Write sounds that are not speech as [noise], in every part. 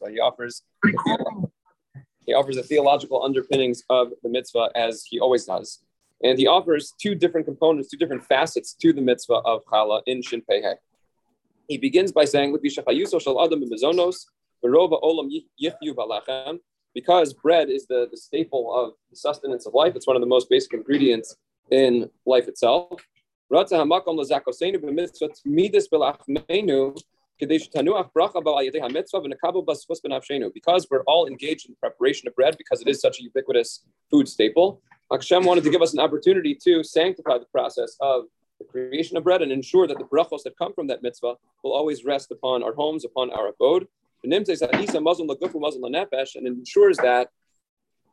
mitzvah. He offers he offers the theological underpinnings of the mitzvah as he always does. And he offers two different components, two different facets to the mitzvah of challah in Shin Pei He begins by saying, because bread is the, the staple of the sustenance of life, it's one of the most basic ingredients in life itself. Because we're all engaged in the preparation of bread, because it is such a ubiquitous food staple, Hashem wanted to give us an opportunity to sanctify the process of the creation of bread and ensure that the brachos that come from that mitzvah will always rest upon our homes, upon our abode. And ensures that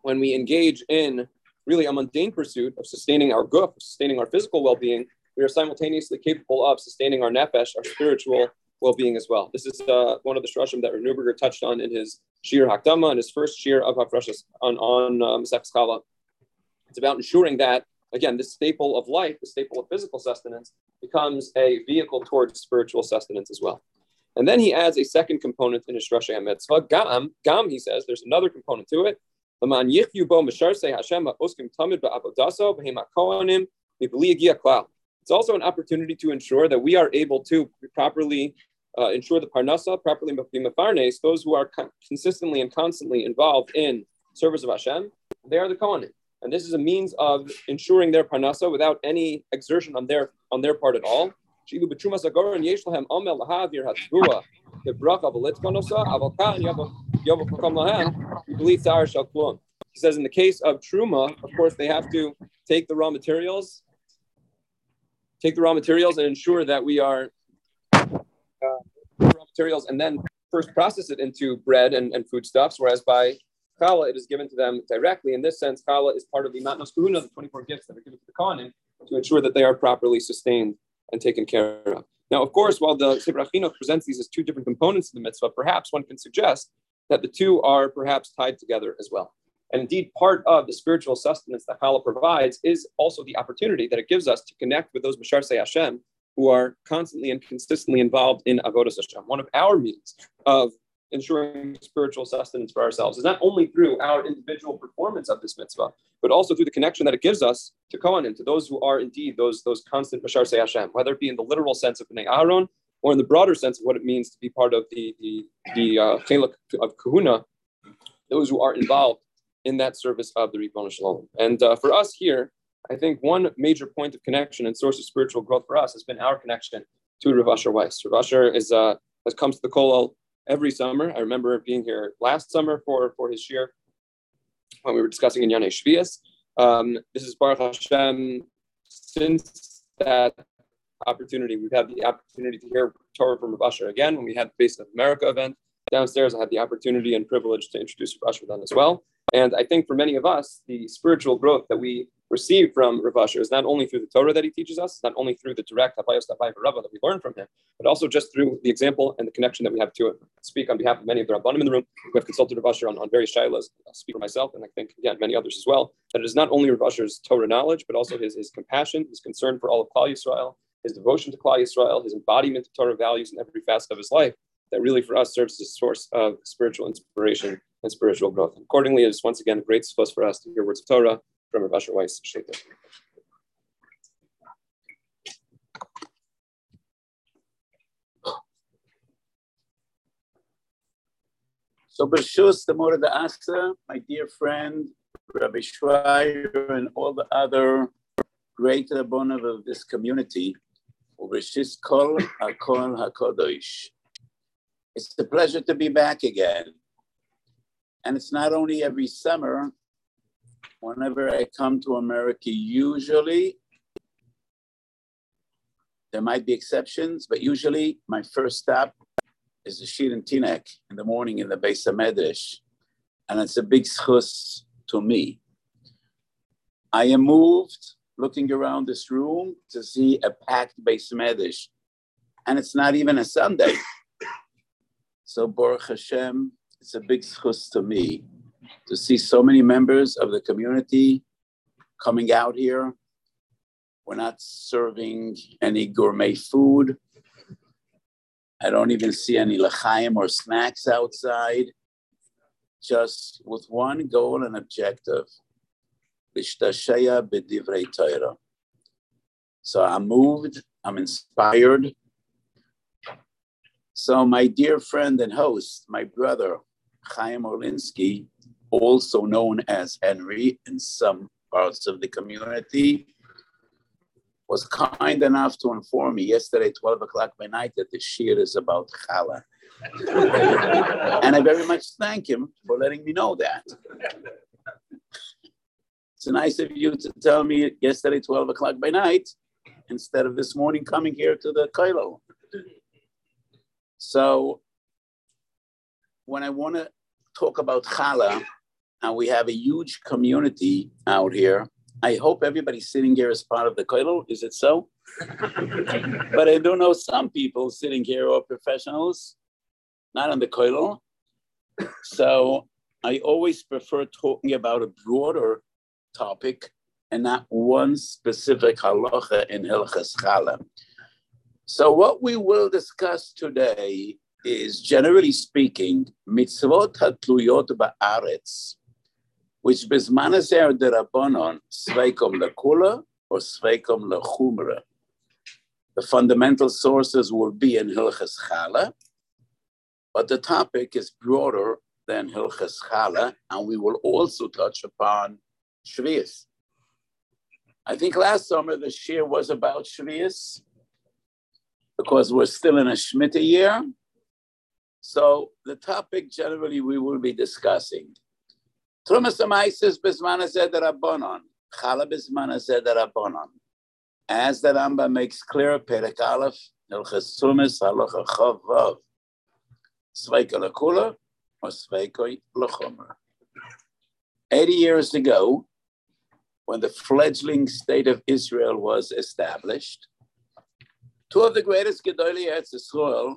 when we engage in really a mundane pursuit of sustaining our guf, sustaining our physical well-being, we are simultaneously capable of sustaining our nefesh, our spiritual well-being as well. This is uh, one of the shrashim that Neuberger touched on in his Shir Hakdama and his first Shir of Hafrashas on on um, It's about ensuring that again, this staple of life, the staple of physical sustenance, becomes a vehicle towards spiritual sustenance as well. And then he adds a second component in his Shrash Mitzvah. Gam, Gam, he says, there's another component to it. It's also an opportunity to ensure that we are able to properly uh, ensure the parnasa, properly mafarnes, those who are consistently and constantly involved in service of Hashem, they are the Kohanim. And this is a means of ensuring their parnasa without any exertion on their on their part at all. He says in the case of truma, of course, they have to take the raw materials, take the raw materials, and ensure that we are Uh, raw materials, and then first process it into bread and, and foodstuffs. Whereas by challah, it is given to them directly. In this sense, challah is part of the matnos kahuna, the 24 gifts that are given to the kohanim, to ensure that they are properly sustained and taken care of. Now, of course, while the Sefer presents these as two different components of the mitzvah, perhaps one can suggest that the two are perhaps tied together as well. And indeed, part of the spiritual sustenance that challah provides is also the opportunity that it gives us to connect with those Masharsei Hashem who are constantly and consistently involved in Avodah Hashem. One of our means of ensuring spiritual sustenance for ourselves is not only through our individual performance of this mitzvah, but also through the connection that it gives us to Kohanim, to those who are indeed those, those constant Bashar Say Hashem, whether it be in the literal sense of Bnei Aaron or in the broader sense of what it means to be part of the, the, the uh, of Kahuna, those who are involved in that service of the Ribbon Shalom. And uh, for us here, I think one major point of connection and source of spiritual growth for us has been our connection to Rav Asher Weiss. Rav Asher is, uh, has come to the Kollel every summer. I remember being here last summer for, for his year when we were discussing in Yane Shvias. Um, this is Baruch Hashem. Since that opportunity, we've had the opportunity to hear Torah from Rav Asher again when we had the Base of America event downstairs. I had the opportunity and privilege to introduce Rav Asher then as well. And I think for many of us, the spiritual growth that we receive from Rav Asher is not only through the Torah that he teaches us, not only through the direct Habayos Rava that we learn from him, but also just through the example and the connection that we have to it. I speak on behalf of many of the Rabbanim in the room who have consulted Rav Asher on, on various shilas. I'll speak for myself, and I think, again, many others as well, that it is not only Rav Asher's Torah knowledge, but also his, his compassion, his concern for all of Klal Yisrael, his devotion to Klal Yisrael, his embodiment of Torah values in every facet of his life that really for us serves as a source of spiritual inspiration and spiritual growth. Accordingly, it is once again a great source for us to hear words of Torah from Rav Asher Weiss. So Bershus, the more the Asa, my dear friend, Rabbi Schreier, and all the other great Rabbonim of this community, Bershus Kol HaKol HaKodosh. It's a pleasure to be back again. And it's not only every summer, whenever I come to America, usually, there might be exceptions, but usually my first stop is the Shir and Tinek in the morning in the Beis Medrash. And it's a big schus to me. I am moved looking around this room to see a packed Beis Medrash. And it's not even a Sunday. [coughs] So Baruch Hashem, it's a big schus to me to see so many members of the community coming out here. We're not serving any gourmet food. I don't even see any lachaim or snacks outside. Just with one goal and objective. So I'm moved, I'm inspired. So my dear friend and host, my brother, Chaim Orlinsky, also known as Henry in some parts of the community, was kind enough to inform me yesterday, 12 o'clock by night, that the shir is about challah. [laughs] and I very much thank him for letting me know that. It's nice of you to tell me yesterday, 12 o'clock by night, instead of this morning coming here to the Kailo. So when I want to talk about challah, and we have a huge community out here. I hope everybody sitting here is part of the koilel. Is it so? [laughs] but I do know some people sitting here are professionals, not on the koilel. So I always prefer talking about a broader topic and not one specific halacha in Hilchas Chala. So what we will discuss today is, generally speaking, mitzvot hatluyot ba'aretz, which bismanazer derabonon sveikom lekula or sveikom lechumra. The fundamental sources will be in Hilchas Chala, but the topic is broader than Hilchas Chala, and we will also touch upon Shvius. I think last summer the shir was about Shvius because we're still in a Shemitah year. So the topic generally we will be discussing Trumas Amaisis Bismana Rabbonon. Chala Bismana Rabbonon. As the Rambam makes clear, Perek Aleph, Hilchas Trumas Halacha Chav Vav. Sveika Lakula or Sveika Lachomer. 80 years ago, when the fledgling state of Israel was established, two of the greatest Gedolei Eretz Yisrael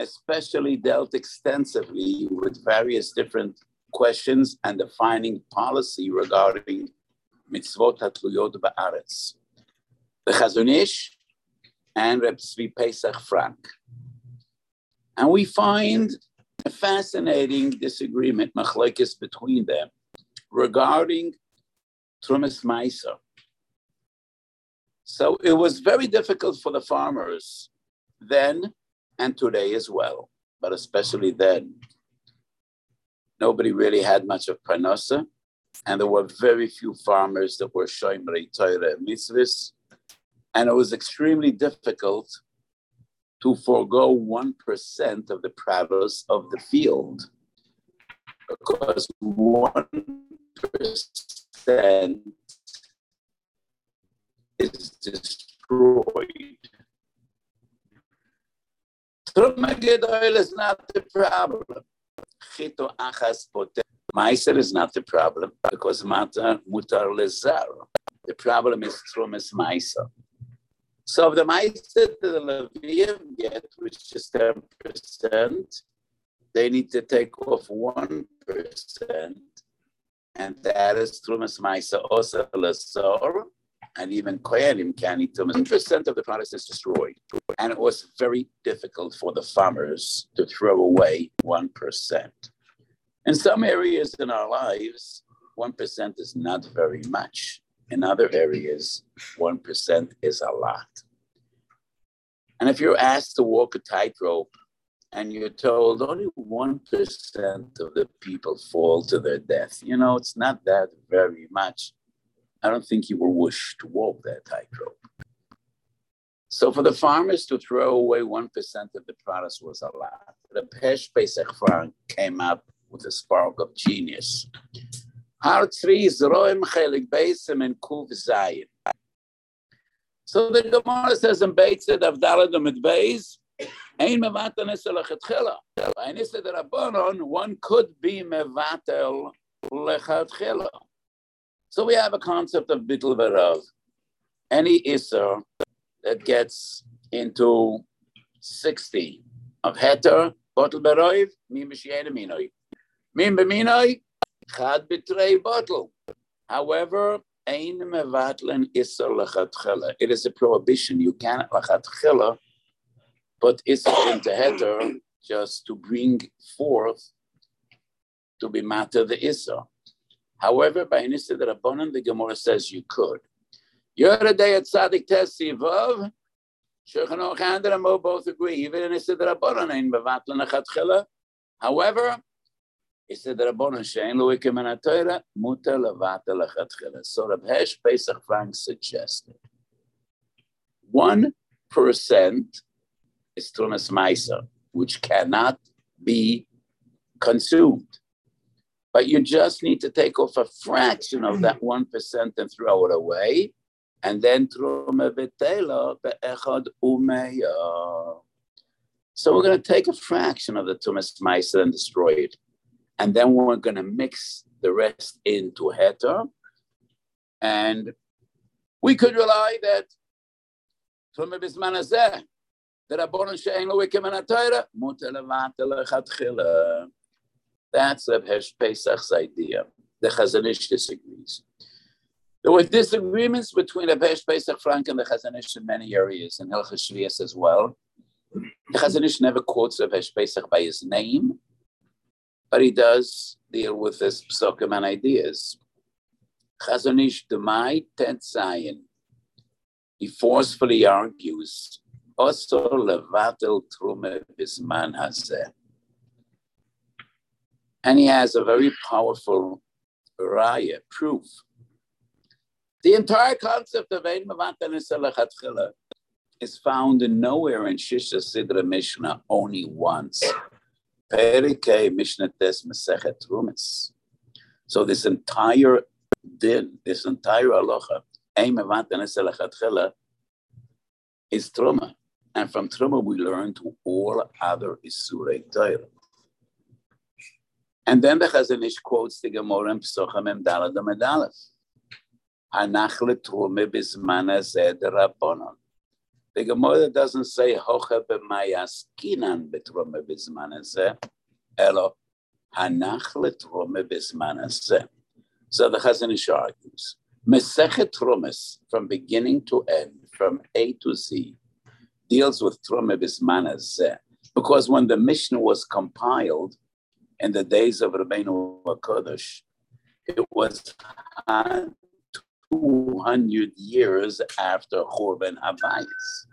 especially dealt extensively with various different questions and defining policy regarding mitzvot hatluyot ba'aretz. The Chazon Ish and Reb Tzvi Pesach Frank. And we find a fascinating disagreement, machlekes, between them regarding Trumas Maisa. So it was very difficult for the farmers then and today as well, but especially then nobody really had much of parnasa, and there were very few farmers that were showing Torah and mitzvahs, and it was extremely difficult to forego 1% of the produce of the field because 1% is destroyed. Trumaged oil is not the problem. Chito achas poter. Meiser is not the problem because matar mutar lezar. The problem is trumas meiser. So the meiser that the Levium get, which is 10%, they need to take off 1%, and that is trumas meiser also lezar and even Koyanim can eat them. 10% of the product is destroyed. And it was very difficult for the farmers to throw away 1%. In some areas in our lives, 1% is not very much. In other areas, 1% is a lot. And if you're asked to walk a tightrope and you're told only 1% of the people fall to their death, you know, it's not that very much I don't think you will wish to walk that tightrope. So for the farmers to throw away 1% of the products was a lot. The Pesh Pesach Frank came up with a spark of genius. Har three zroim chelik beisim and kuv zayin. So the Gemara says in Beitzid of Daladum mit Beis, Ein mevatel nisel lechatchila. Ein derabonon, one could be mevatel lechatchila. So we have a concept of bittul verav. Any isser that gets into 60 of heter, bottle beroiv, mim b'shiena minoi. Mim b'minoi, chad b'trei bottle. However, ein mevatlen isser lechatchela. It is a prohibition. You cannot lechatchela put Isser into Heter just to bring forth to be matter the Isser. However, by Nisa the Rabbanan, the Gemara says you could. Day at Tzadik Tesivav. Shulchan Aruch and Mo both agree. Even in Nisa the Rabbanan, in Bavatlan Achatchila. However, Nisa the Rabbanan, Shein Lo Ikim and Atoira, Muta Levata Lachatchila. So Rab Pesach Frank suggested. One percent is Trumas Maisa, which cannot be consumed but you just need to take off a fraction of that mm. 1% and throw it away. And then So we're going to take a fraction of the tumas maisa and destroy it. And then we're going to mix the rest into heter. And we could rely that tumas bisman hazeh, the rabbonon she'en lo wikim and atayra, lechatchila. That's Reb Hesh Pesach's idea. The Chazon Ish disagrees. There were disagreements between Reb Hesh Pesach Frank and the Chazon Ish in many areas, in Hilchas Shvias as well. The Chazon Ish never quotes Reb Hesh Pesach by his name, but he does deal with his psukim and ideas. Chazon Ish Demai Tet Zayin. He forcefully argues, also levatel trume bisman hazeh and he has a very powerful raya, proof. The entire concept of Ein Mavatan is found nowhere in Shisha Sidra Mishnah, only once. Perikei Mishnah Tes Mesechet Rumis. So this entire din, this entire halacha, Ein Mavatan is Truma. And from Truma we learn to all other Isurei Torah. And then the Chazon Ish quotes the Gemara in Pesachim Mem Dalad Medalef. Hanach letrume bizman hazeh Rabbanon. The Gemara doesn't say hocha b'mayaskinan betrume bizman hazeh, elo hanach letrume bizman hazeh. So the Chazon Ish argues, Mesechet Trumas, from beginning to end, from A to Z, deals with Trume bizman hazeh. Because when the Mishnah was compiled, in the days of Rabbeinu HaKadosh. It was 200 years after Churban Habayis.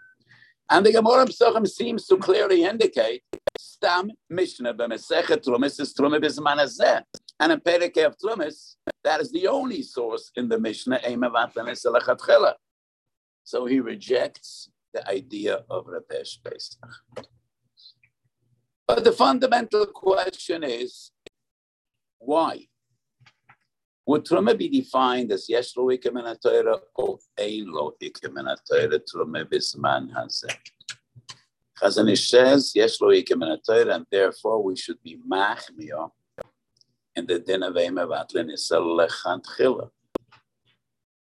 And the Gemara Pesachim seems to clearly indicate Stam Mishnah b'Mesechet Trumis is Trumah b'Zman. And in Perikei of Trumis, that is the only source in the Mishnah, Eimavat So he rejects the idea of Rapesh Pesach. But the fundamental question is why? Would Truma be defined as yes lo ikim or ein lo ikim Truma bisman hazeh? Chazon Ish says yes lo ikim and therefore we should be machmio in the din of Eim Avatlin Isel Lechant Chila.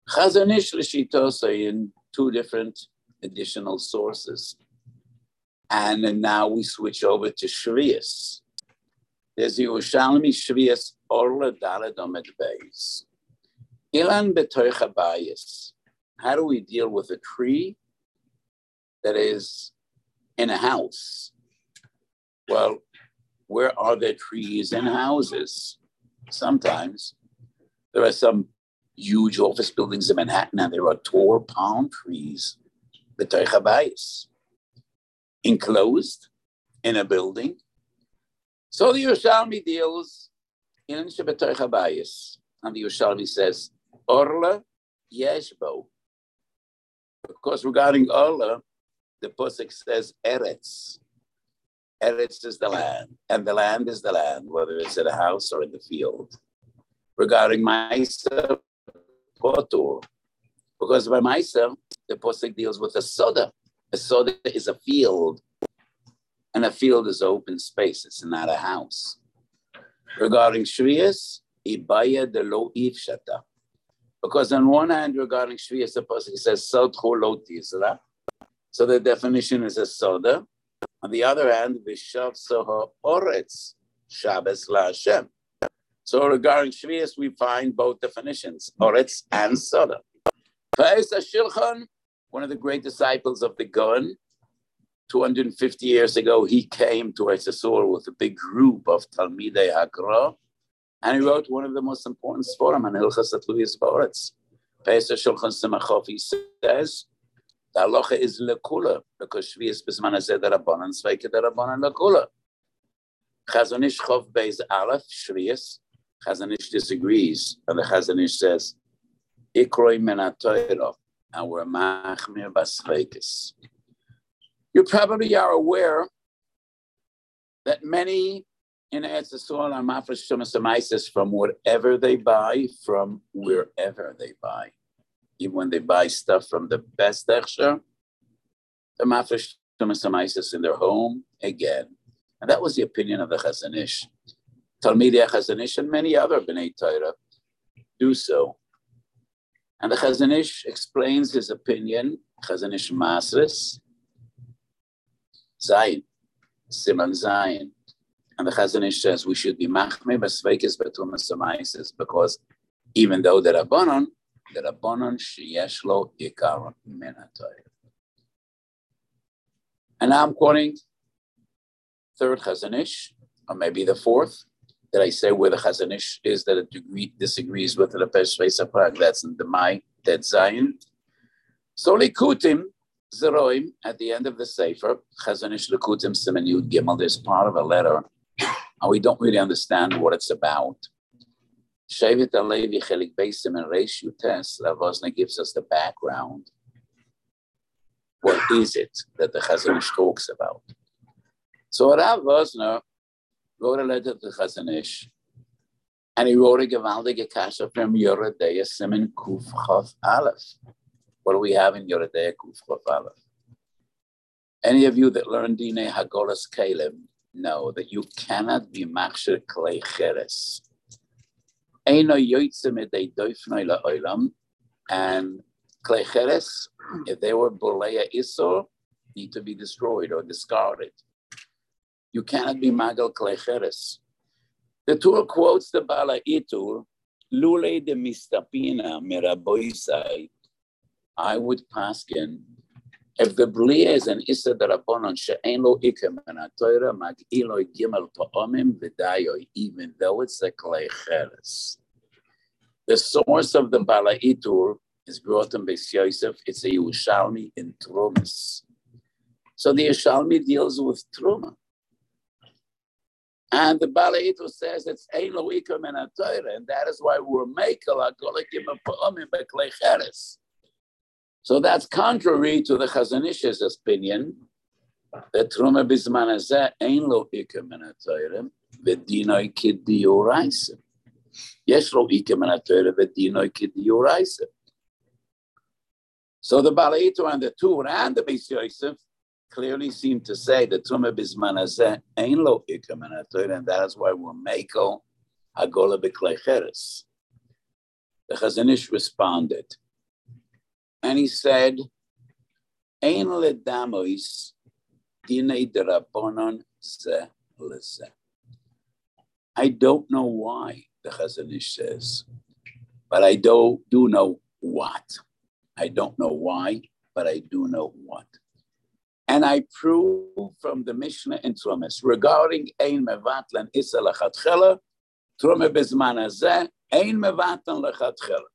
Chazon Ish Lishitos in two different additional sources. And now we switch over to Shvius. There's Yerushalmi Shvius Orla Dalad Omed Beis. Ilan Betoich Abayis. How do we deal with a tree that is in a house? Well, where are there trees in houses? Sometimes there are some huge office buildings in Manhattan, and there are tall palm trees. Betoich Abayis enclosed in a building. So the Yerushalmi deals in Shabbatai Chabayis, and the Yerushalmi says, Orla Yeshbo. Of course, regarding Orla, the Pusik says Eretz. Eretz is the land, and the land is the land, whether it's in a house or in the field. Regarding Maisa, Potur, because by Maisa, the Pusik deals with the Soda, a soda is a field, and a field is open space. It's not a house. Regarding Shvias, Ibaya de lo ifshata. Because on one hand, regarding Shvias, the Pasuk says, Sodcho lo tizra. So the definition is a soda. On the other hand, Vishav soho oretz, Shabbos la Hashem. So regarding Shvias, we find both definitions, oretz and soda. Shilchan, one of the great disciples of the Gun. 250 years ago, he came to Etzesor with a big group of Talmidei Hakra, and he wrote one of the most important Sforim on Hilchas Atluyas Boretz. Pe'as HaShulchan Simachov, he says, the halacha is lekula, because Shvius Bisman Hazeh Rabbanan, Sveike Rabbanan lekula. Chazon Ish Chov Beis Aleph, Shvius, Chazon Ish disagrees, and the Chazon Ish says, Ikroi Menatoiro, we're Machmir Basveikis. You probably are aware that many in Etzisol are mafresh from whatever they buy, from wherever they buy. Even when they buy stuff from the best Echsher, the mafresh in their home again. And that was the opinion of the Chazon Ish. Talmidei Chazon Ish and many other B'nai Torah do so. And the Chazon Ish explains his opinion, Chazon Ish Masris, Zayin, Siman Zayin. And the Chazon Ish says we should be machme basveikis betumas samaisis because even though the Rabbanon, the Rabbanon sheyesh lo ikar min And now I'm quoting third Chazon Ish, or maybe the fourth. Did I say where the Chazon Ish is that it degree, disagrees with the Pesh Prague? That's in the Mai, that Zion. So Likutim, Zeroim, at the end of the Sefer, Chazon Ish Likutim Simen Gimel, there's part of a letter, [coughs] and we don't really understand what it's about. Shevet Alevi Chelik Beisim and Reish Yutes, Ravosna gives us the background. What is it that the Chazon Ish talks about? So Rav Wosner wrote a letter to Chazon Ish, and he wrote a gewaltige kasha from Yoredeya Simen Kuf Chav Aleph. What do we have in Yoredeya Kuf Chav Aleph? Any of you that learn Dine Hagolas Kalim know that you cannot be Machshir Klei Cheres. Eino Yoitze Medei Doifnoi La'olam, and Klei Cheres, if they were Boleya Isor, need to be destroyed or discarded. You cannot be Magal Klecheres. The Tur quotes the Bala Itur, Lule de Mistapina Miraboisai. I would paskin if the Blia is an Issa Darabonon She'en lo ikem and Atoira mag ilo gimel pa'omim v'dayo, even though it's a Klecheres. The source of the Bala Itur is brought in Beis Yosef. It's a in Trumas. So the Yerushalmi deals with Truma. And the Balaito says it's Ein Loikum and Torah, and that is why we're makel Akolikim Pa'omim Bekleicheres. So that's contrary to the Chazon Ish's opinion that Truma Bisman Hazeh Ein Loikum and Torah, V'dinoi Kidioraisa. Yes, Loikum and Torah, V'dinoi Kidioraisa. So the Balaito and the Tur and the Beis Yosef clearly seem to say that Tumah Bisman ain't lo and that is why we're Mako Hagola B'Kleicheres. The Chazon Ish responded, and he said, Ein ledamois dinei derabonon ze leze. I don't know why, the Chazon Ish says, but I do, do know what. I don't know why, but I do know what. And I prove from the Mishnah in Trumas regarding Ein Mevatlan Issa Lechatchela, Truma Bizman Ein Mevatlan Lechatchela.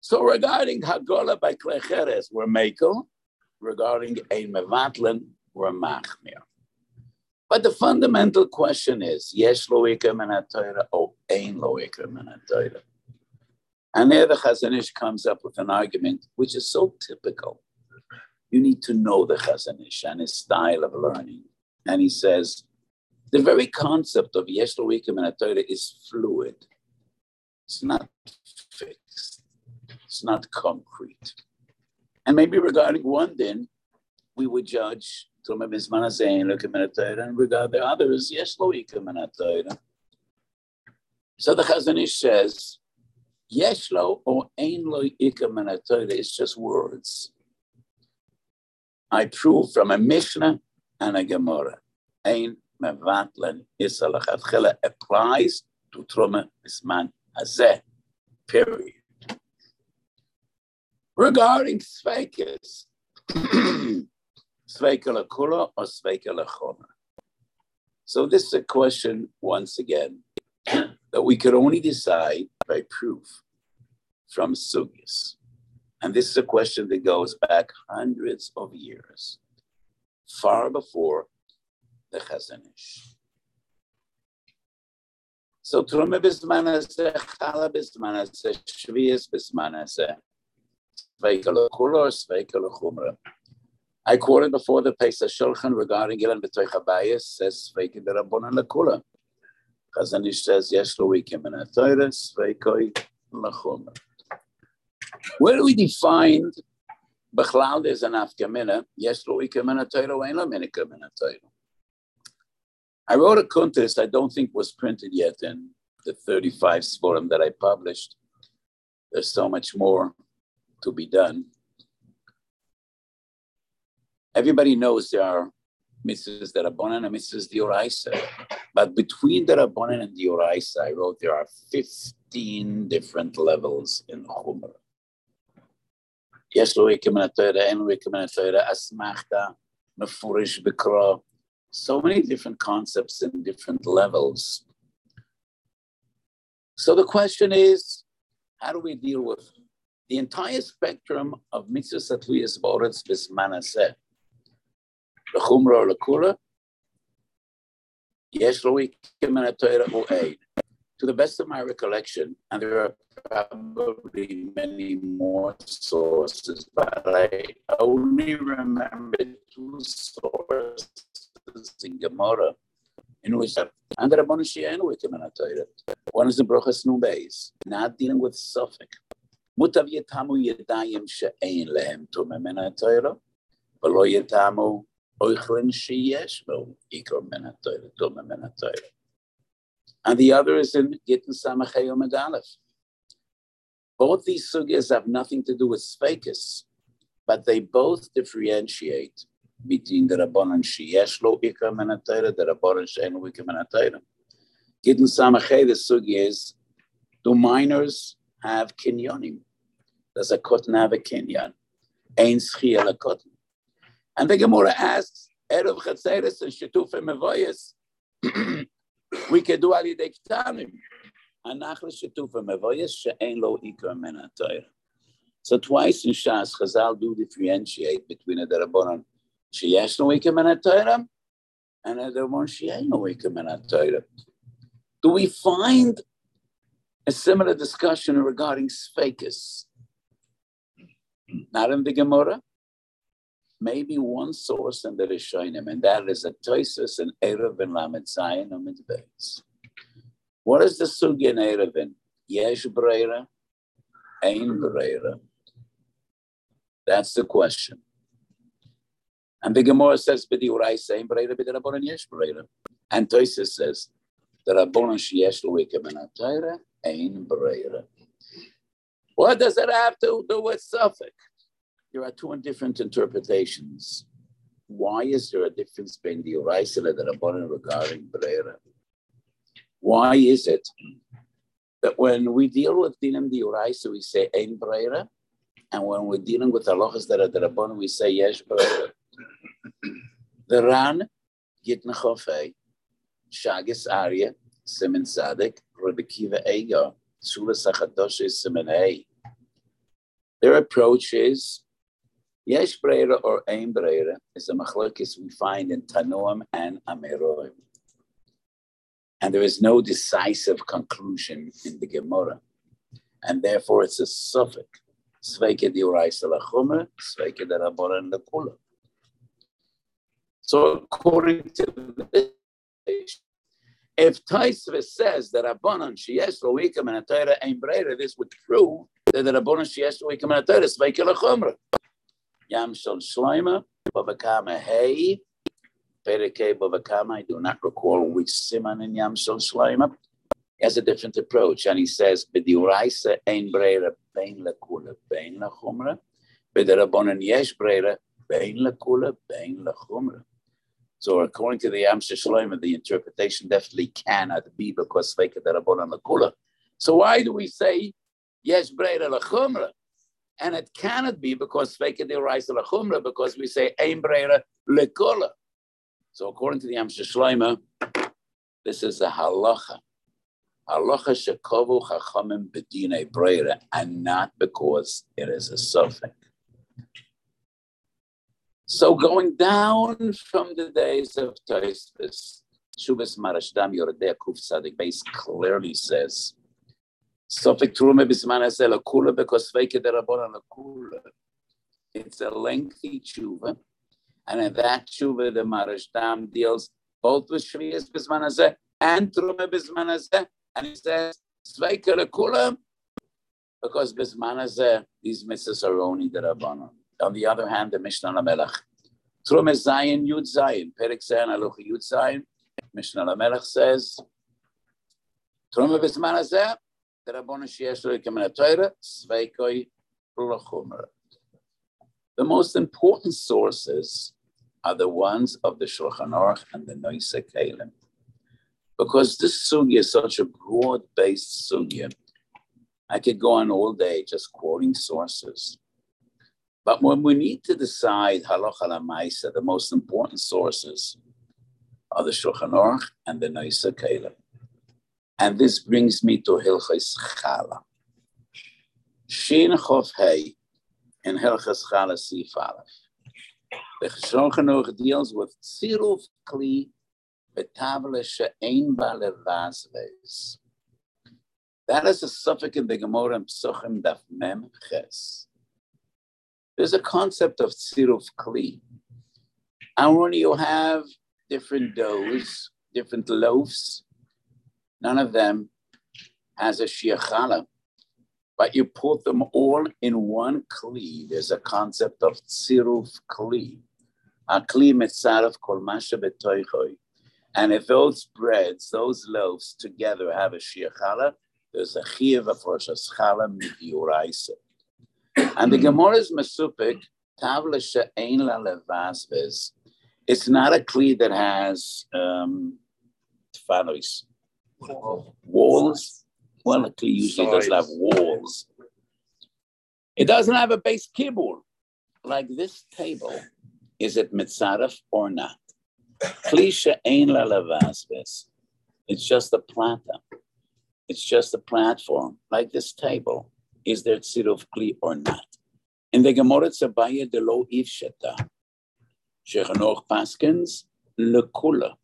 So regarding Hagola by Klecheres, we're Mekel. Regarding Ein Mevatlan, we're Machmir. But the fundamental question is, Yesh Loikim and or oh, Ein Loikim and And there the Chazon Ish comes up with an argument which is so typical you need to know the Chazon Ish and his style of learning. And he says, the very concept of Yesh Loikim and Torah is fluid. It's not fixed. It's not concrete. And maybe regarding one din, we would judge Tumah Bizman Hazein, Loikim and and regard the others, Yesh Loikim and Torah. So the Chazon Ish says, Yeshlo or Ein Lo Ikim and is just words. I prove from a Mishnah and a Gemara. Ein mevatlen isalachatchila applies to Truma Bisman Hazeh. Period. Regarding Sveikis, [clears throat] Sveika Kula or Sveika Chomer? So this is a question, once again, [clears throat] that we could only decide by proof from Sugyas. And this is a question that goes back hundreds of years, far before the Chazon Ish. So Truma bismanase, Chala bismanase, Shvias bismanase, Sveikala Kula, Sveikala Chumra. I quoted before the Pe'as HaShulchan regarding Gilan B'toich Abayis, says Sveikid Rabbonan Lakula. Chazon Ish says, Yesh lo wikim in a Torah, Sveikoi Lachumra. Where do we define Bechlal is an afkamina? Yes, lo ikamina Torah, ain't lo minikamina Torah. I wrote a contest I don't think was printed yet in the 35 forum that I published. There's so much more to be done. Everybody knows there are Mrs. that are bonan and mitzvahs dioraisa. But between the Rabbanan and the Oraisa, I wrote there are 15 different levels in Chumrah. יש לו ויקה מן התוירה, אין לו ויקה מן התוירה, אסמכתה, מפורש בקרוא. So many different concepts in different levels. So the question is, how do we deal with the entire spectrum of mitzvahs that we as boretz bismanaseh? L'chumra or l'kula, יש לו ויקה מן התוירה הוא אין to the best of my recollection, and there are probably many more sources, but I only remember two sources in Gemara in which and Rabban Shienu One is the Brochas Nubeis, not dealing with Suffolk. Mutav yetamu yedayim she'ein lehem tume min ha'Torah, v'lo yetamu oichlin sheyesh lo ikor min ha'Torah, tume min ha'Torah and the other is in Gittin Samachayom and Both these sugyas have nothing to do with spakis, but they both differentiate between the Rabbanon Sheyesh Lo Ikram and Atayra, the Rabbanon Shein Ikram and Atayra. Gittin Samachay, the sugya is, do minors have kinyonim? Does a cotton have a kinyan? Ein schiyel a cotton. And the Gemara asks, Erev Chatzeres and Shetufim Mevoyes, [clears throat] we can do al yedei ktanim. Anach l'shetufa mevoyes she'en lo ikar men So twice in Shas, Chazal do differentiate between a derabonon sheyesh lo ikar men and a derabonon she'en lo ikar men Do we find a similar discussion regarding Sfekis? Not in the Gemara, maybe one source in the Rishonim, and that is a Toisus and Erev and Lamed Zayin Amid Beis. What is the Sugi in Erevin? Yesh Breira, Ein Breira. That's the question. And the Gemara says, Bidi Urai Sein Breira, Yesh Breira. And Toisus says, the Rabbanon Sheyesh Luikim and Atayra, Ein Breira. What does it have to do with Suffolk? There are two different interpretations. Why is there a difference between the Uraisa and the Rabbanan regarding Brera? Why is it that when we deal with Dinam the Uraisa, we say Ein Brera, and when we're dealing with halachas that are the Rabbanan, we say Yesh Brera? the Ran, Gitna Chofei, Shagis Arya, Simen Sadik, Rabbi Akiva Eiger, Sula Sachadosh Simen Their approach is Yesh Breira or Ein Breira is a machlokes we find in Tanoim and Ameroim. And there is no decisive conclusion in the Gemara. And therefore it's a suffix. Sveike di Uraisa Lachumer, Sveike Rabboran Lakula. So according to this, if Taisva says that Rabbanan Sheyesh Loikam and Atayra Ein Breira, this would prove that the Rabbanan Sheyesh Loikam and Atayra Sveike Lachumer. Yam Shel Shloima, Babakama Hey, Pereke Babakama, I do not recall which Siman in Yam Shel Shloima. He has a different approach, and he says, B'diuraisa ein breira bein lakula bein lachumra, b'derabonan yesh breira bein lakula bein lachumra. So according to the Yam Shloima, the interpretation definitely cannot be because Sveka derabonan lakula. So why do we say yesh breira lachumra? And it cannot be because because we say Ein Lekula. So according to the Amsha this is a halacha. Halacha shekovu chachamim bedine breira, and not because it is a suffix. So going down from the days of Taisvis, Shuvas Marashdam Yoredea Kuf Sadik base clearly says, Bisman because Derabon. It's a lengthy tshuva, and in that tshuva, the Marashdam deals both with Shviyas Bisman and Trume Bisman and he says, Sveika Akula, because Bisman these misses are only the Rabbanon. On the other hand, the Mishnah Lamelech. Trume Zayin Yud Zayin, Perik Zayin Aluch Yud Zayin, Mishnah Lamelech says, Trume Bisman the most important sources are the ones of the Shulchan Aruch and the Noise Kalim. Because this sugya is such a broad-based sugya, I could go on all day just quoting sources. But when we need to decide halacha lamaisa, the most important sources are the Shulchan Aruch and the Noise Kalim. And this brings me to Hilchis Chala. Shin Chof Hey in Hilchis Chala Sif Aleph. The Aruch deals with Tziruf Kli Betavle She'ein Ba Levazves. That is a suffix in the Gemara Psuchim Daf Mem Ches. There's a concept of Tziruf Kli. And when you have different doughs, different loaves, None of them has a shiachala, but you put them all in one kli. There's a concept of tziruf kli. A kli mitzaref kol masha. And if those breads, those loaves together have a shiachala, there's a chiyav of rosh chala midiuraisa. And the Gemara is mesupik, tavla she'ein la levasves. It's not a kli that has um, walls. Well, it usually doesn't have walls. It doesn't have a base keyboard. Like this table, is it mitzaref or not? Klisha ain la lavasves. It's just a plata. It's just a platform, like this table. Is there tziruf kli or not? In the Gemara Tzabaya de lo ivsheta, Shechanoch Paskins, lekula.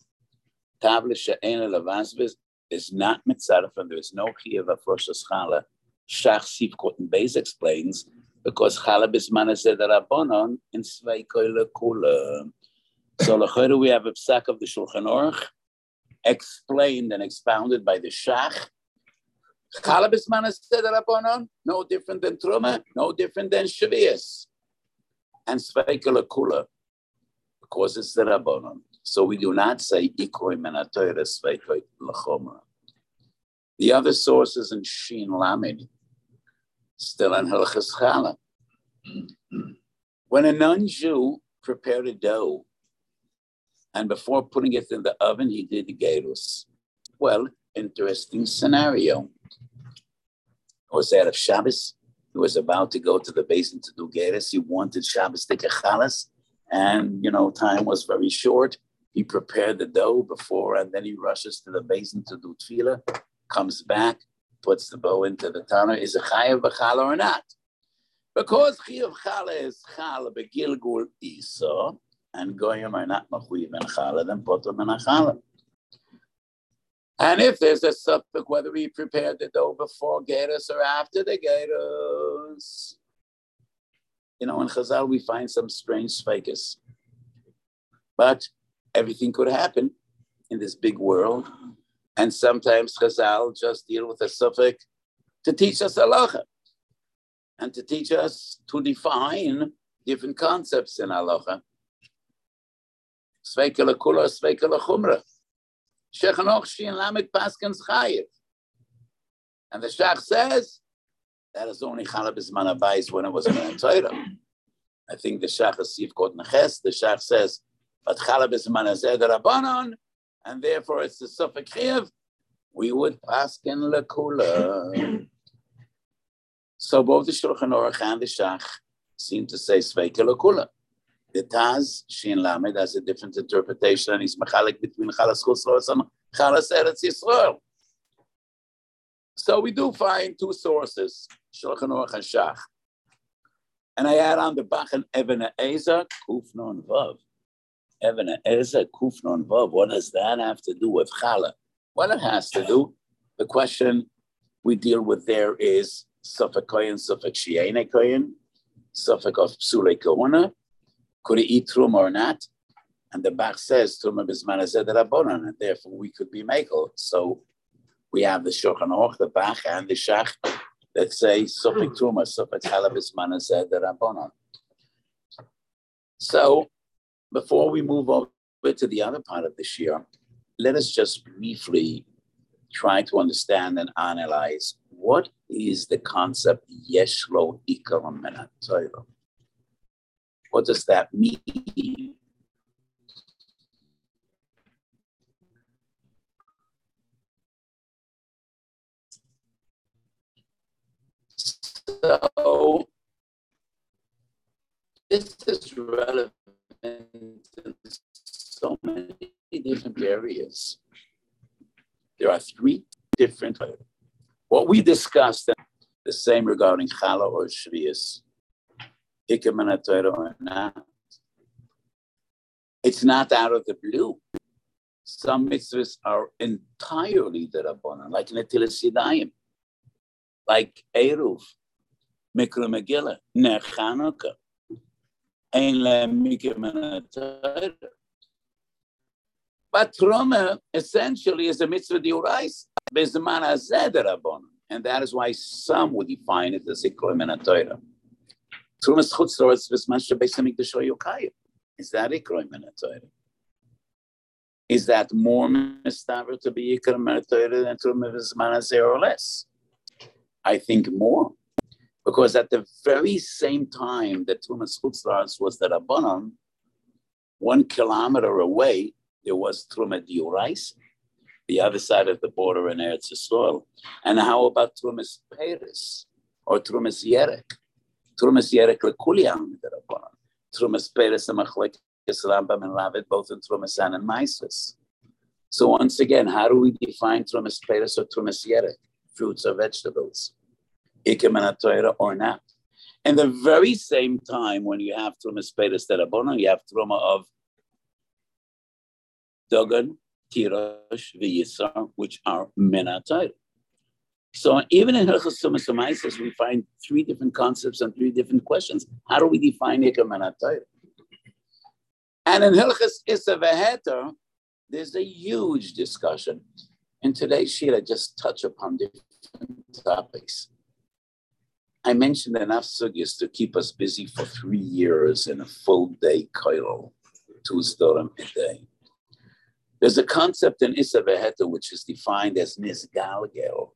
Table she'en lavasves is not mitzaref and there is no chiyuv of Rosh Hashanah. Shach Siv Kotten Beis explains because Chala Bisman is the Rabbanon in Sveikoy Lekula. So Lechayru we have a psak of the Shulchan Aruch explained and expounded by the Shach. Chala Bisman is the Rabbanon, no different than Truma, no different than Shavias. And Sveikoy Lekula because it's the Rabbanon. So we do not say ikoi menatoiris veikoi lachoma. The other sources in Shin Lamed, still in Hilchas Chala. When a non-Jew prepared a dough, and before putting it in the oven, he did the gerus. Well, interesting scenario. It was that of Shabbos. He was about to go to the basin to do gerus. He wanted Shabbos to chalas, and you know time was very short. He prepared the dough before, and then he rushes to the basin to do tefillah, comes back, puts the bow into the tanner. Is it chayav b'chala or not? Because chayav chala is chala begilgul isa, and goyim are not machuyev in chala, then put them in a chala. And if there's a suffix, whether we prepared the dough before Gerus or after the Gerus, you know, in Chazal we find some strange fakers. But everything could happen in this big world. And sometimes Chazal just deal with a suffix to teach us halacha and to teach us to define different concepts in halacha. Sveikele kula, sveikele chumra. Shechanoch shin lamed paskens chayiv. And the Shach says that is only Chalabis Manabais when it was an Torah. I think the Shach is Sivkot Neches. The Shach says but chalab is manazeh rabbanon, and therefore it's the suffix chiv. We would pass in lekula. So both the Shulchan Aruch and the Shach seem to say Sveike Lakula. The Taz, Shin Lamed, has a different interpretation, and he's machalik between Chalas Chusros and Chalas Eretz Yisrael. So we do find two sources, Shulchan Aruch and Shach. And I add on the Bachen Even Ezer, Kufnon Vav. Even Ezer, Kufnon Vav. What does that have to do with Chala? What it has to do, the question we deal with there is Suffolk Kohen, Suffolk Shiene Kohen, Suffolk of Psule Kohuna. Could he eat Trum or not? And the Bach says Trum Bisman Rabbonan, and therefore we could be Mekel. So we have the Shulchan Aruch, the Bach, and the Shach that say Suffolk Truma, Suffolk Halabisman Rabbonan. So before we move over to the other part of this year, let us just briefly try to understand and analyze what is the concept Yeshlo Ikaram Torah? What does that mean? So this is relevant in so many different areas. There are three different what we discussed, the same regarding Chala or Shvius, or not. It's not out of the blue. Some mitzvahs are entirely the Rabbanan, like Netilas Yadayim, like Eruv, Mikra Megillah, Ner But Truma essentially is a mitzvah diurais. And that is why some would define it as Ikro Min Torah. Trumas Chutzlorz V'Zman Beis Hamikdash Yokayim. Is that Ikro Min Torah? Is that more mistaver to be Ikro Min Torah than Trumas V'Zman or less? I think more. Because at the very same time that Trumas Chutzlorz was the Rabbanon, one kilometer away, there was Truma Diurais, the other side of the border in Eretz Yisrael. And how about Trumas Peres or Trumas Yerek? Trumas Yerek lekuliam derabbanan. Trumas Peres and Machlekes Rambam and Raavad, both in Trumas and in Mises. So once again, how do we define Trumas Peres or Trumas Yerek? Fruits or vegetables? Or not? And the very same time when you have Trumas Peres derabbanan, you have Truma of Dogan, Tirash, V'Yisar, which are Menatayr. So even in Hilchas Tumas we find three different concepts and three different questions. How do we define Ikar Menatayr? And in Hilchas Issa there's a huge discussion. In today's sheet, I just touch upon different topics. I mentioned enough sugyas to keep us busy for three years in a full day koil, two storim a day. There's a concept in Issa Veheta which is defined as nisgalgel.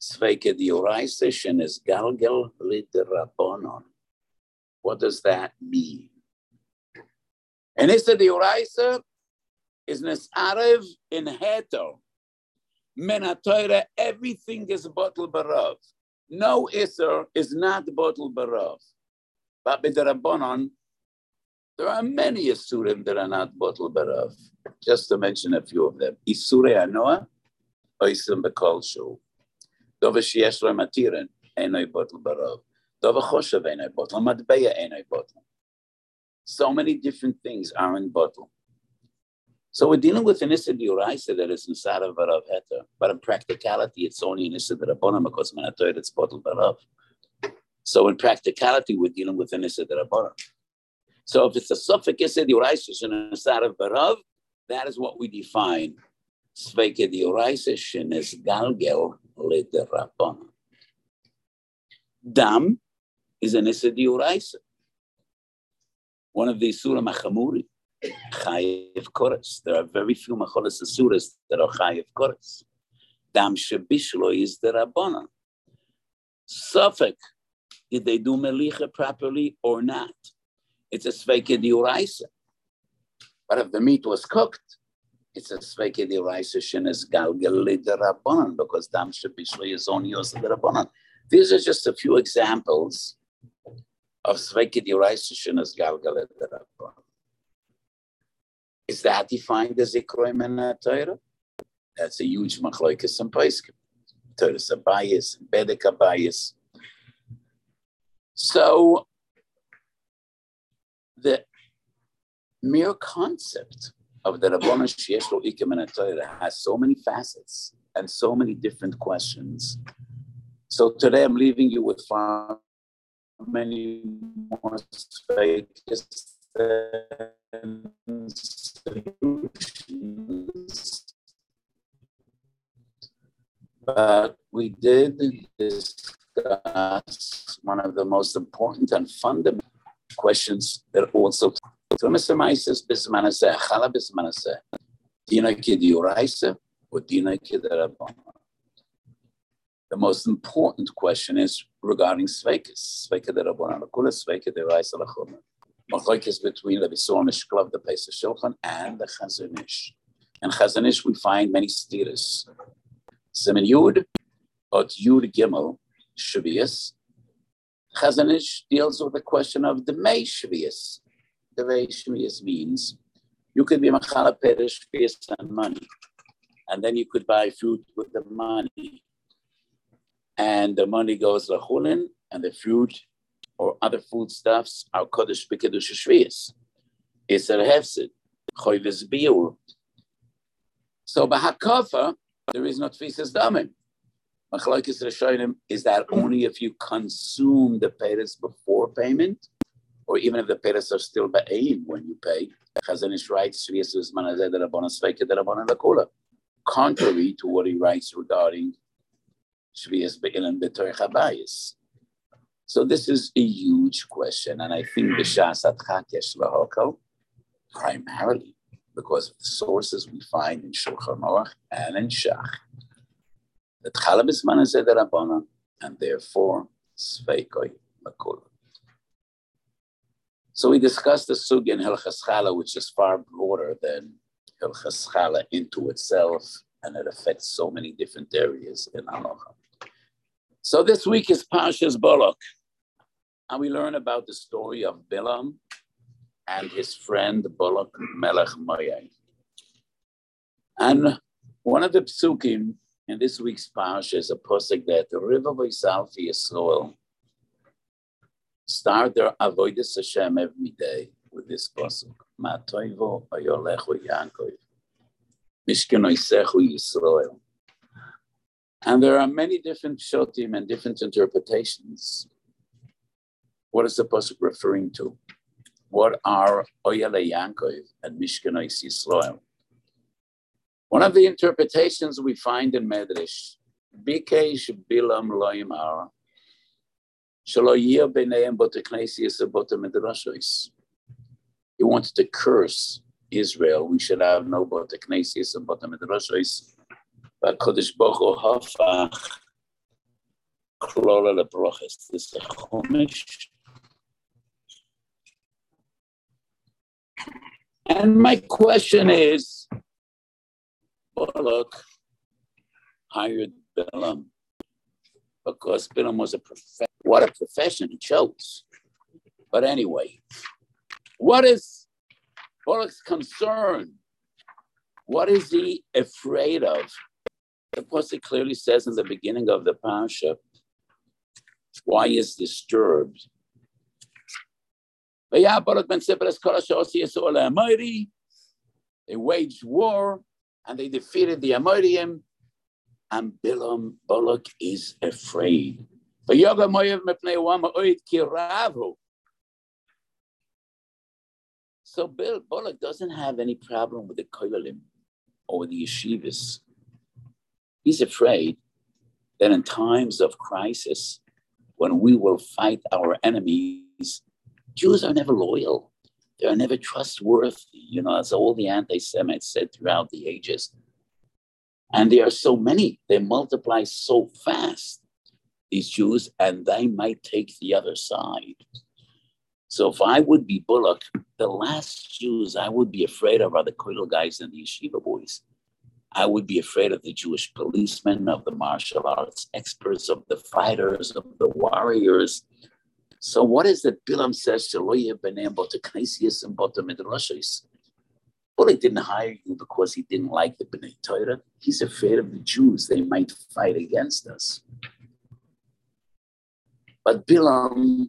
Sveike dioraisish and nisgalgel liderabonon. What does that mean? And Issa dioraisa is nisarev in heto. Menatoira, everything is bottle barav. No Isser is not bottle barav. But biderabonon, there are many Isurim that are not bottle barav just to mention a few of them. Isure Anoa, Oisim Bekol Shu. Dova Shiesh Lo Matirin, Enoi Botl Barov. Dova Choshev Enoi Botl. Matbeya Enoi Botl. So many different things are in bottle. So we're dealing with an Issa Diuraisa that is inside of Barav Heter, but in practicality, it's only an Issa Rabbanah because Manatoid it's bottle Barav. So in practicality, we're dealing with an Issa Rabbanah. So if it's a suffix Issa Diuraisa and inside of Barav, that is what we define. Sveike dioraisa shenes galgel lederabon. Dam is an issa dioraisa. One of the surah machamuri, chayiv koras. There are very few macholas surahs that are chayiv koras. Dam shebishlo is the rabbanon. Suffolk, did they do melicha properly or not? It's a sveike dioraisa. But if the meat was cooked, it's a sveke the rice is galgeli the rabbanon because dam shli is only the rabbanon. These are just a few examples of Svekid Yuraisishinas Galgalet Is that defined as Ikroim in Torah? That's a huge machlokes and paiskim. Torah Sabayis, Bedek Abayis. So the mere concept of the Rabbana Sheyesh Lo Ikim Torah has so many facets and so many different questions. So today I'm leaving you with far many more solutions. But we did discuss one of the most important and fundamental questions that also the most important question is regarding Rabbanan Akula, Sveka Lachoma. Machlokes between the Bisor Mishklav, the Pe'as HaShulchan, and the Chazon Ish. In Chazon we find many stiras. Simen Yud, Ot Yud Gimel, Shavias. Chazon Ish deals with the question of the May Shavias. The May Shavias means you could be Machala Perish and money, and then you could buy food with the money and the money goes to chulin, and the fruit or other foodstuffs are kodesh b'kedush shviyas. It's a hefsid, choyves biur. So b'hakafa, there is no tfisas damim. Machlokes Rishonim is that only if you consume the payers before payment, or even if the payers are still ba'ayim when you pay. Chazon Ish writes, contrary to what he writes regarding so this is a huge question, and I think the Shas Chakesh Lahokal, primarily because of the sources we find in Shulchan Aruch and in Shach, that Chalab is Rabbana, and therefore Sveikoi Makul. So we discussed the sug in Hilchas Chala, which is far broader than Hilchas Chala into itself, and it affects so many different areas in Halacha. So this week is Parshas Balak, and we learn about the story of Bilam and his friend Balak Melech Moyai. And one of the psukim in this week's parsha is a pasuk that the river Vaisalfi Yisrael start their avodas Hashem every day with this pasuk. Ma'toivo ayolechu. Mishkenoisechu Yisrael. And there are many different shotim and different interpretations. What is the pasuk referring to? What are Oyele Yankov and Mishkanos Israel? One of the interpretations we find in Medrash, Bikesh Bilam Loimar, Shaloyir Beneim Boteknesius Botemidrashois. He wanted to curse Israel. We should have no Boteknesius and Botemidrashois. But Kodesh Bocho Hafach Klola Lebroches. This is a Chumash And my question is, Balak hired Bilam because Bilam was a profession. What a profession he chose. But anyway, what is Balak's concern? What is he afraid of? The Pasuk clearly says in the beginning of the Pasha, why is disturbed. They waged war and they defeated the Amorim, and Bilam Balak is afraid. So Bill Balak doesn't have any problem with the koyalim or the yeshivas. He's afraid that in times of crisis, when we will fight our enemies, Jews are never loyal. They are never trustworthy, you know, as all the anti Semites said throughout the ages. And there are so many, they multiply so fast, these Jews, and they might take the other side. So if I would be Balak, the last Jews I would be afraid of are the Koil guys and the yeshiva boys I would be afraid of the Jewish policemen, of the martial arts experts, of the fighters, of the warriors. So what is that Bilam says, Shaloye benem boteknesius and botamidroshis? He didn't hire you because he didn't like the B'nai Torah. He's afraid of the Jews. They might fight against us. But Bilam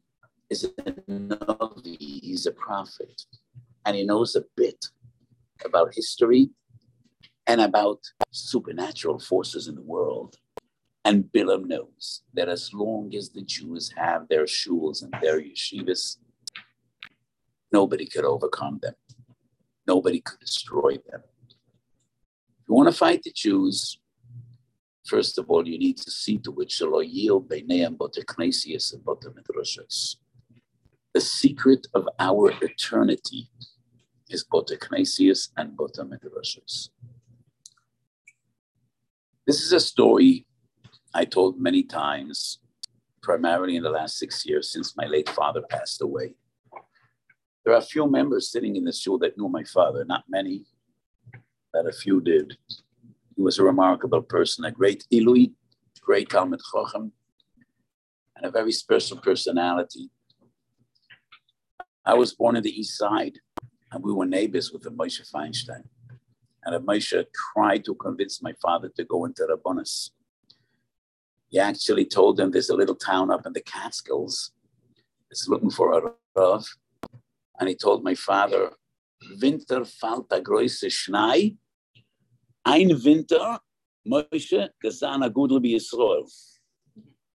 is a Navi, he's a prophet, and he knows a bit about history and about supernatural forces in the world. And Bilam knows that as long as the Jews have their shuls and their yeshivas, nobody could overcome them. Nobody could destroy them. If you want to fight the Jews, first of all, you need to see to which the. The secret of our eternity is Boteknesius and Botamidroshis. This is a story I told many times, primarily in the last six years since my late father passed away. There are a few members sitting in the shul that knew my father, not many, but a few did. He was a remarkable person, a great Ilui, great Talmud Chochem, and a very special personality. I was born in the East Side, and we were neighbors with the Moshe Feinstein. And Moshe tried to convince my father to go into Rabbonis. He actually told them there's a little town up in the Catskills that's looking for a Rav. And he told my father, Winter fällt große Schnee. Ein Winter, Moshe, gesana gudel Yisrael.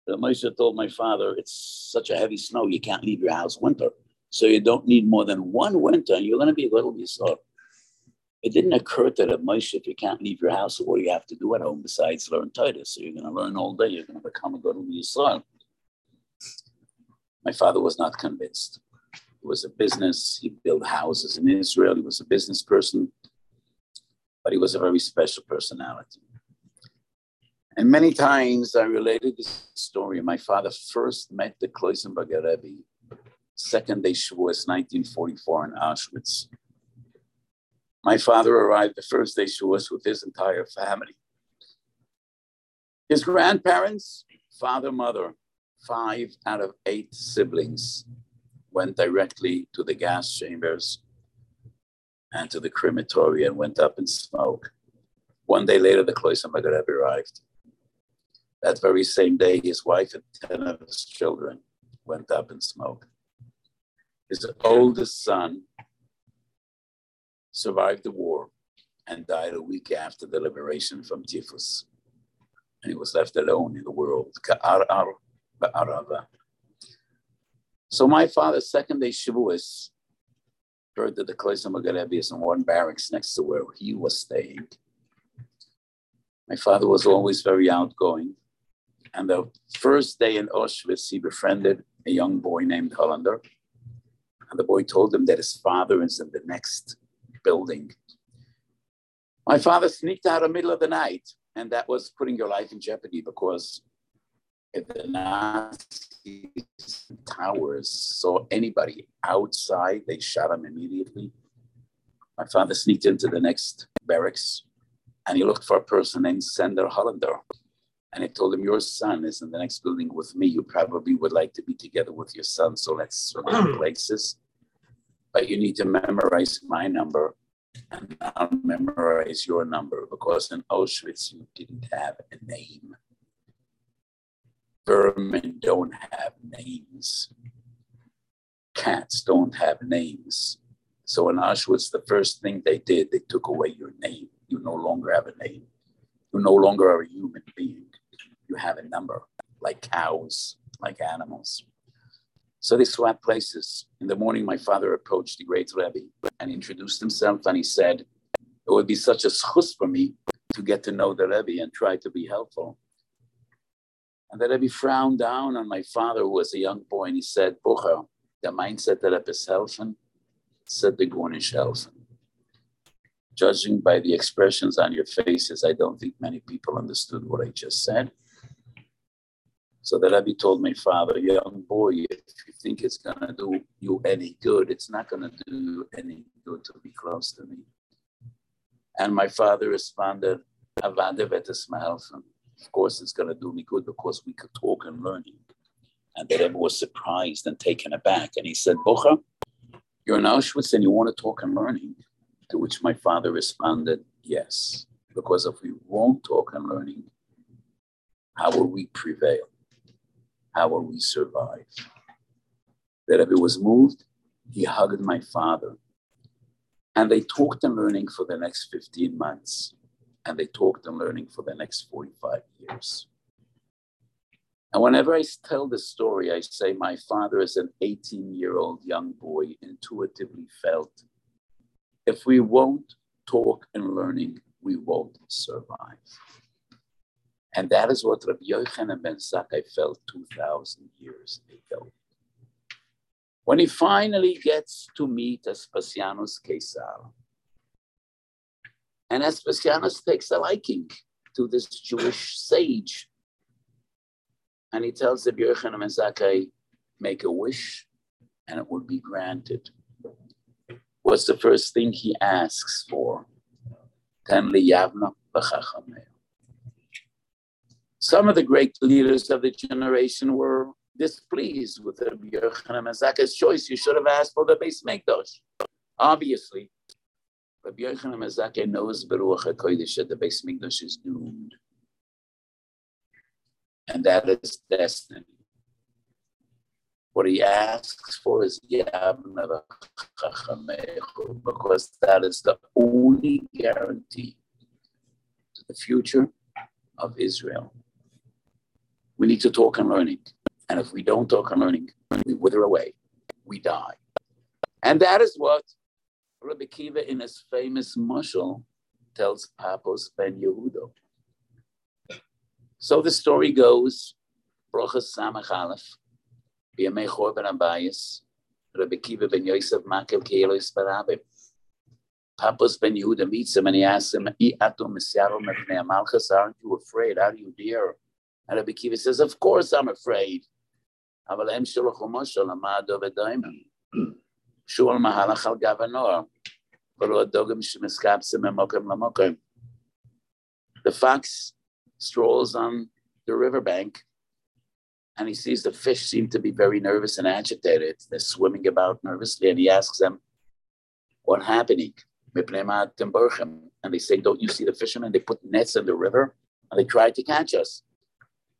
Moshe told my father, it's such a heavy snow, you can't leave your house winter. So you don't need more than one winter, and you're going to be a little Yisrael. It didn't occur to the Moshe, if you can't leave your house, what do you have to do at home besides learn Titus? So you're going to learn all day, you're going to become a good Yisrael. My father was not convinced. It was a business. He built houses in Israel. He was a business person, but he was a very special personality. And many times I related this story. My father first met the Kloisenberger Rebbe, second day Shavuos, 1944 in Auschwitz. My father arrived the first day Shavuos with his entire family. His grandparents, father, mother, five out of eight siblings went directly to the gas chambers and to the crematory and went up in smoke. One day later, the Kloiser Rebbe arrived. That very same day, his wife and 10 of his children went up in smoke. His oldest son survived the war and died a week after the liberation from typhus. And he was left alone in the world. So my father's second day Shavuos heard that the Kloiser Rebbe is in one barracks next to where he was staying. My father was always very outgoing. And the first day in Auschwitz, he befriended a young boy named Hollander. And the boy told him that his father is in the next building. My father sneaked out in the middle of the night, and that was putting your life in jeopardy because if the Nazis towers saw anybody outside, they shot him immediately. My father sneaked into the next barracks and he looked for a person named Sender Hollander. And he told him, Your son is in the next building with me. You probably would like to be together with your son. So let's switch places but you need to memorize my number and I'll memorize your number because in Auschwitz you didn't have a name. Vermin don't have names. Cats don't have names. So in Auschwitz, the first thing they did, they took away your name. You no longer have a name. You no longer are a human being. You have a number, like cows, like animals. So they swapped places. In the morning, my father approached the great Rebbe and introduced himself, and he said, It would be such a schus for me to get to know the Rebbe and try to be helpful. And the Rebbe frowned down on my father, who was a young boy, and he said, Bucher, the mindset that Rebbe is helfen, said the Gornish helfen. Judging by the expressions on your faces, I don't think many people understood what I just said. So the Rabbi told my father, young boy, if you think it's going to do you any good, it's not going to do you any good to be close to me. And my father responded. Of course, it's going to do me good because we could talk and learning. And the Rebbe was surprised and taken aback. And he said, Bocha, you're in Auschwitz and you want to talk and learning. To which my father responded, Yes, because if we won't talk and learning, how will we prevail? How will we survive? The Rebbe was moved. He hugged my father. And they talked and learning for the next 15 months and they talked and learning for the next 45 years. And whenever I tell the story, I say my father, as an 18 year old young boy, intuitively felt if we won't talk and learning, we won't survive. And that is what Rabbi Yochanan ben Zakkai felt 2,000 years ago. When he finally gets to meet Aspasianus Caesar, and Aspasianus takes a liking to this Jewish sage. And he tells Rabbi Yochanan ben Zakkai, make a wish and it will be granted. What's the first thing he asks for? Some of the great leaders of the generation were displeased with the Yochanan ben Zakkai's choice. You should have asked for the base Mikdash. Obviously, Rabbi Yochanan ben Zakkai knows Beruach HaKodesh that the Beis Mikdash is doomed. And that is destiny. What he asks for is Yavna because that is the only guarantee to the future of Israel. We need to talk and learning. And if we don't talk and learning, we wither away, we die. And that is what Rabbi Akiva, in his famous mushal, tells Papos ben Yehudo. So the story goes, Brochas Samach Aleph, B'yamei Chor ben Abayis, Rabbi Akiva ben Yosef Makel Keilos Barabim. Papos ben Yehuda meets him and he asks him, aren't you afraid? Are you dare? And Rabbi Akiva says, Of course I'm afraid. [clears throat] The fox strolls on the riverbank and he sees the fish seem to be very nervous and agitated. They're swimming about nervously, and he asks them, What happening? And they say, Don't you see the fishermen? They put nets in the river and they try to catch us.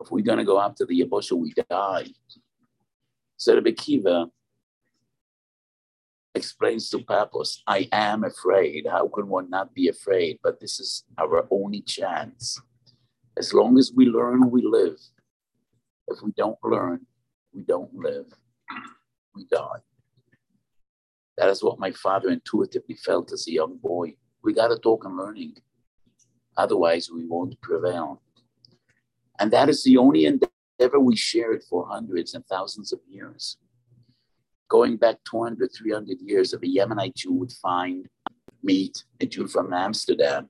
If we're going to go after the Yabosha, we die. So the Bekiva explains to Papos, I am afraid. How can one not be afraid? But this is our only chance. As long as we learn, we live. If we don't learn, we don't live. We die. That is what my father intuitively felt as a young boy. We got to talk and learning. Otherwise, we won't prevail. And that is the only endeavor we shared for hundreds and thousands of years going back 200, 300 years, if a Yemenite Jew would find meet a Jew from Amsterdam,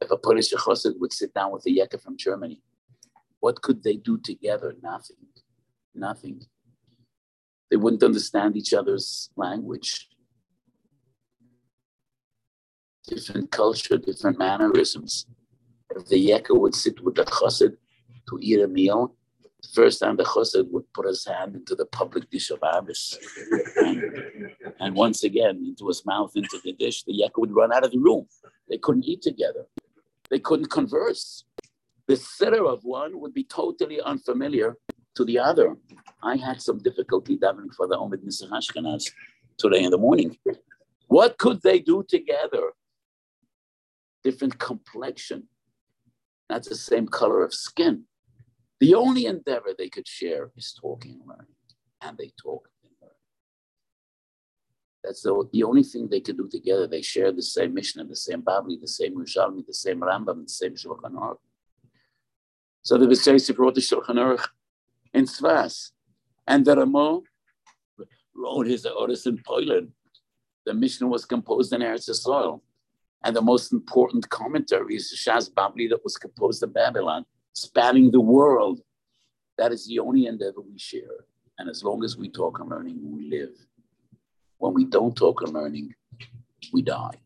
if a Polish Chassid would sit down with a Yekka from Germany, what could they do together? Nothing. Nothing. They wouldn't understand each other's language. Different culture, different mannerisms. If the Yekka would sit with the Chassid to eat a meal, first time the chassid would put his hand into the public dish of Abbas. And, and, once again, into his mouth, into the dish, the yak would run out of the room. They couldn't eat together. They couldn't converse. The sitter of one would be totally unfamiliar to the other. I had some difficulty davening for the Omid Nisach Ashkenaz today in the morning. What could they do together? Different complexion, not the same color of skin the only endeavor they could share is talking and learning, and they talk and learn. That's the, the only thing they could do together. They share the same Mishnah, the same Babli, the same Rishalmi, the same Rambam, the same Shulchan Aruch. So the Beis brought the Shulchan Aruch in Tzfas. And the Ramo wrote his Oris in Poland. The Mishnah was composed in Eretz soil. And the most important commentary is the Shas Babli that was composed in Babylon, spanning the world. That is the only endeavor we share. And as long as we talk and learning, we live. When we don't talk and learning, we die.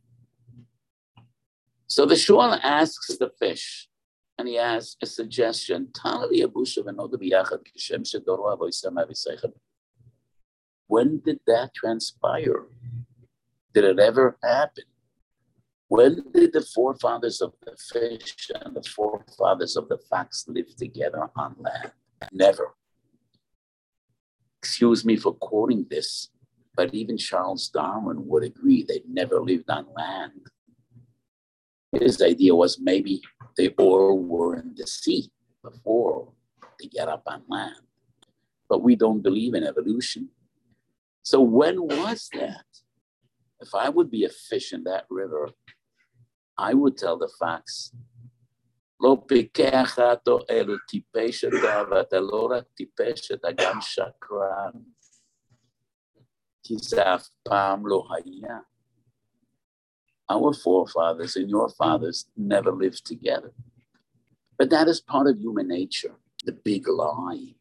So the Shual asks the fish, and he asks a suggestion. When did that transpire? Did it ever happen? When did the forefathers of the fish and the forefathers of the fox live together on land? Never. Excuse me for quoting this, but even Charles Darwin would agree they never lived on land. His idea was maybe they all were in the sea before they get up on land. But we don't believe in evolution. So when was that? If I would be a fish in that river, I would tell the fox, לא פיקח אותו אלו טיפש אתה, ואתה לא רק טיפש, אתה גם שקרן. כי זה אף פעם לא היה. Our forefathers and your fathers never lived together. But that is part of human nature, the big lie.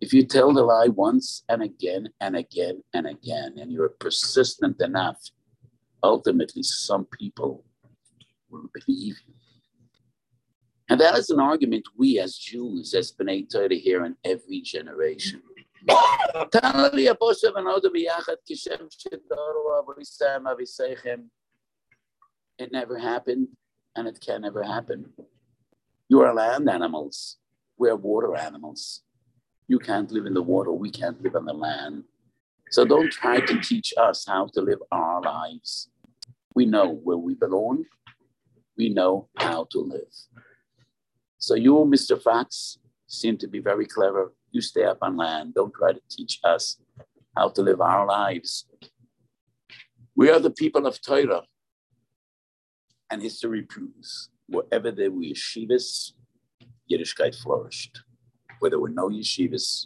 If you tell the lie once and again and again and again, and you're persistent enough, ultimately some people will believe. And that is an argument we as Jews, as B'nai Torah, hear in every generation. It never happened, and it can never happen. You are land animals. We are water animals. You can't live in the water. We can't live on the land. So don't try to teach us how to live our lives. We know where we belong. We know how to live. So you, Mr. Fox, seem to be very clever. You stay up on land. Don't try to teach us how to live our lives. We are the people of Torah. And history proves wherever there were yeshivas, Yiddishkeit flourished. Where there were no yeshivas,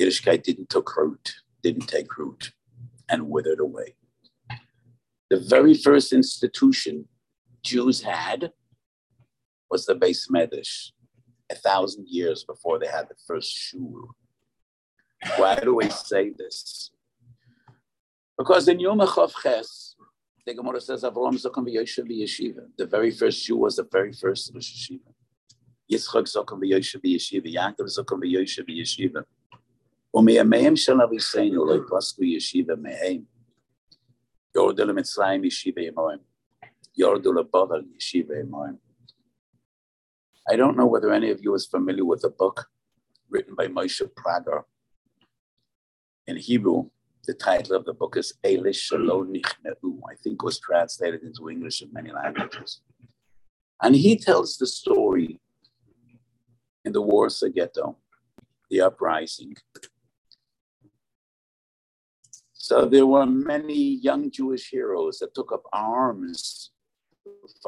Yiddishkeit didn't take root, didn't take root, and withered away. The very first institution Jews had was the Beis Medrash, a thousand years before they had the first shul. Why do we say this? Because in Yom Chav Ches, the Gemara says Avram Zokan v'Yoshev v'Yeshiva. The very first Jew was the very first Rosh Yeshiva. Yitzchak Zokan v'Yoshev v'Yeshiva. Yaakov Zokan v'Yoshev v'Yeshiva. ומימיהם של אביסינו לא יפסקו ישיבה מהם. יורדו למצרים ישיבה עמהם. Yeshiva I don't know whether any of you is familiar with a book written by Moshe Prager. In Hebrew, the title of the book is Elish Shalom Nichneu. I think was translated into English in many languages. And he tells the story in the Warsaw Ghetto, the uprising. So there were many young Jewish heroes that took up arms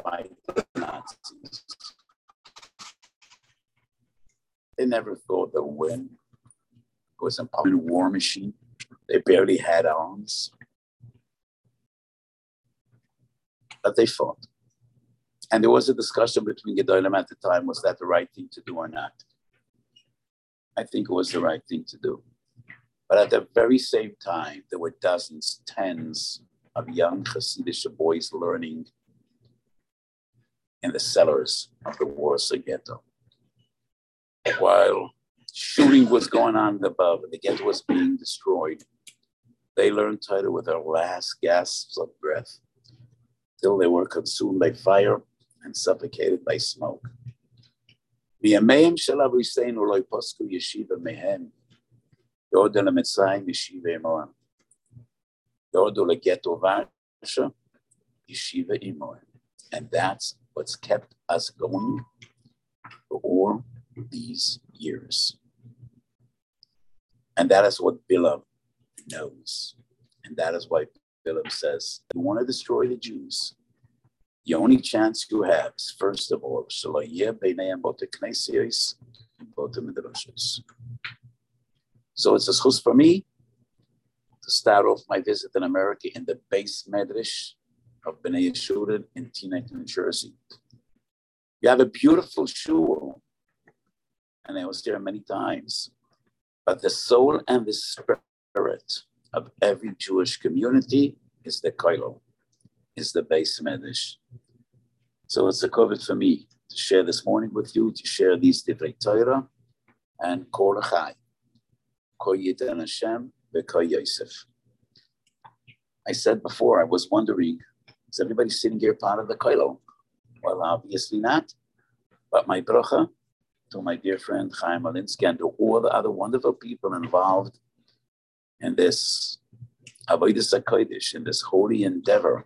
fight the Nazis. They never thought they'd win. It was a war machine. They barely had arms. But they fought. And there was a discussion between Gedolim at the time was that the right thing to do or not? I think it was the right thing to do. But at the very same time, there were dozens, tens of young Hasidic boys learning in the cellars of the Warsaw Ghetto. While shooting was going on above, the ghetto was being destroyed, they learned Torah with their last gasps of breath till they were consumed by fire and suffocated by smoke. מימיהם של אבריסנו לא יפסקו ישיבה מהם, יורדו למצרים ישיבה עמהם. יורדו לגטו ורשה, yeshiva עמהם. And that's what's kept us going for all these years. And that is what Bilam knows. And that is why Philip says, You want to destroy the Jews. The only chance you have is, first of all, so it's a schus for me to start off my visit in America in the base medrash of Bnei Yeshurun in Teaneck, New Jersey. You have a beautiful shul, and I was there many times. But the soul and the spirit of every Jewish community is the koilo, is the base medrash. So it's a covet for me to share this morning with you, to share these divrei Torah and Kol Chai, Ko Yidin Hashem, Yosef. I said before, I was wondering, is everybody sitting here part of the koilo? Well, obviously not. But my bracha to my dear friend Chaim Alinsky and to all the other wonderful people involved in this Avodah HaKodesh, in this holy endeavor.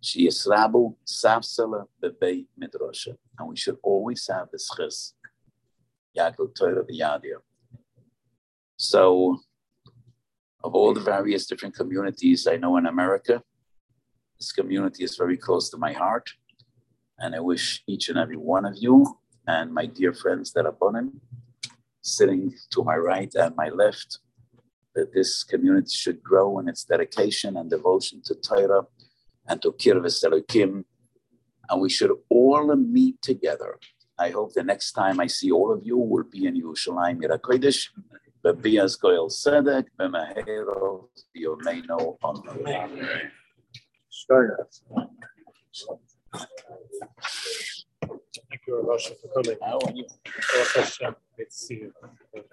She is Rabu Safsala Bebe Midrasha. And we should always have this chis. Yaakov Torah V'Yadir. So, of all the various different communities I know in America, this community is very close to my heart. And I wish each and every one of you and my dear friends that are bonim, sitting to my right and my left, that this community should grow in its dedication and devotion to Torah and to Kirvis Elokim. And we should all meet together. I hope the next time I see all of you will be in Yerushalayim Yirakodesh. Bebias Goel Sedek, Bemahero, Yomeino, Amen. Thank you, Rosh, for coming. How are you? Great to see you.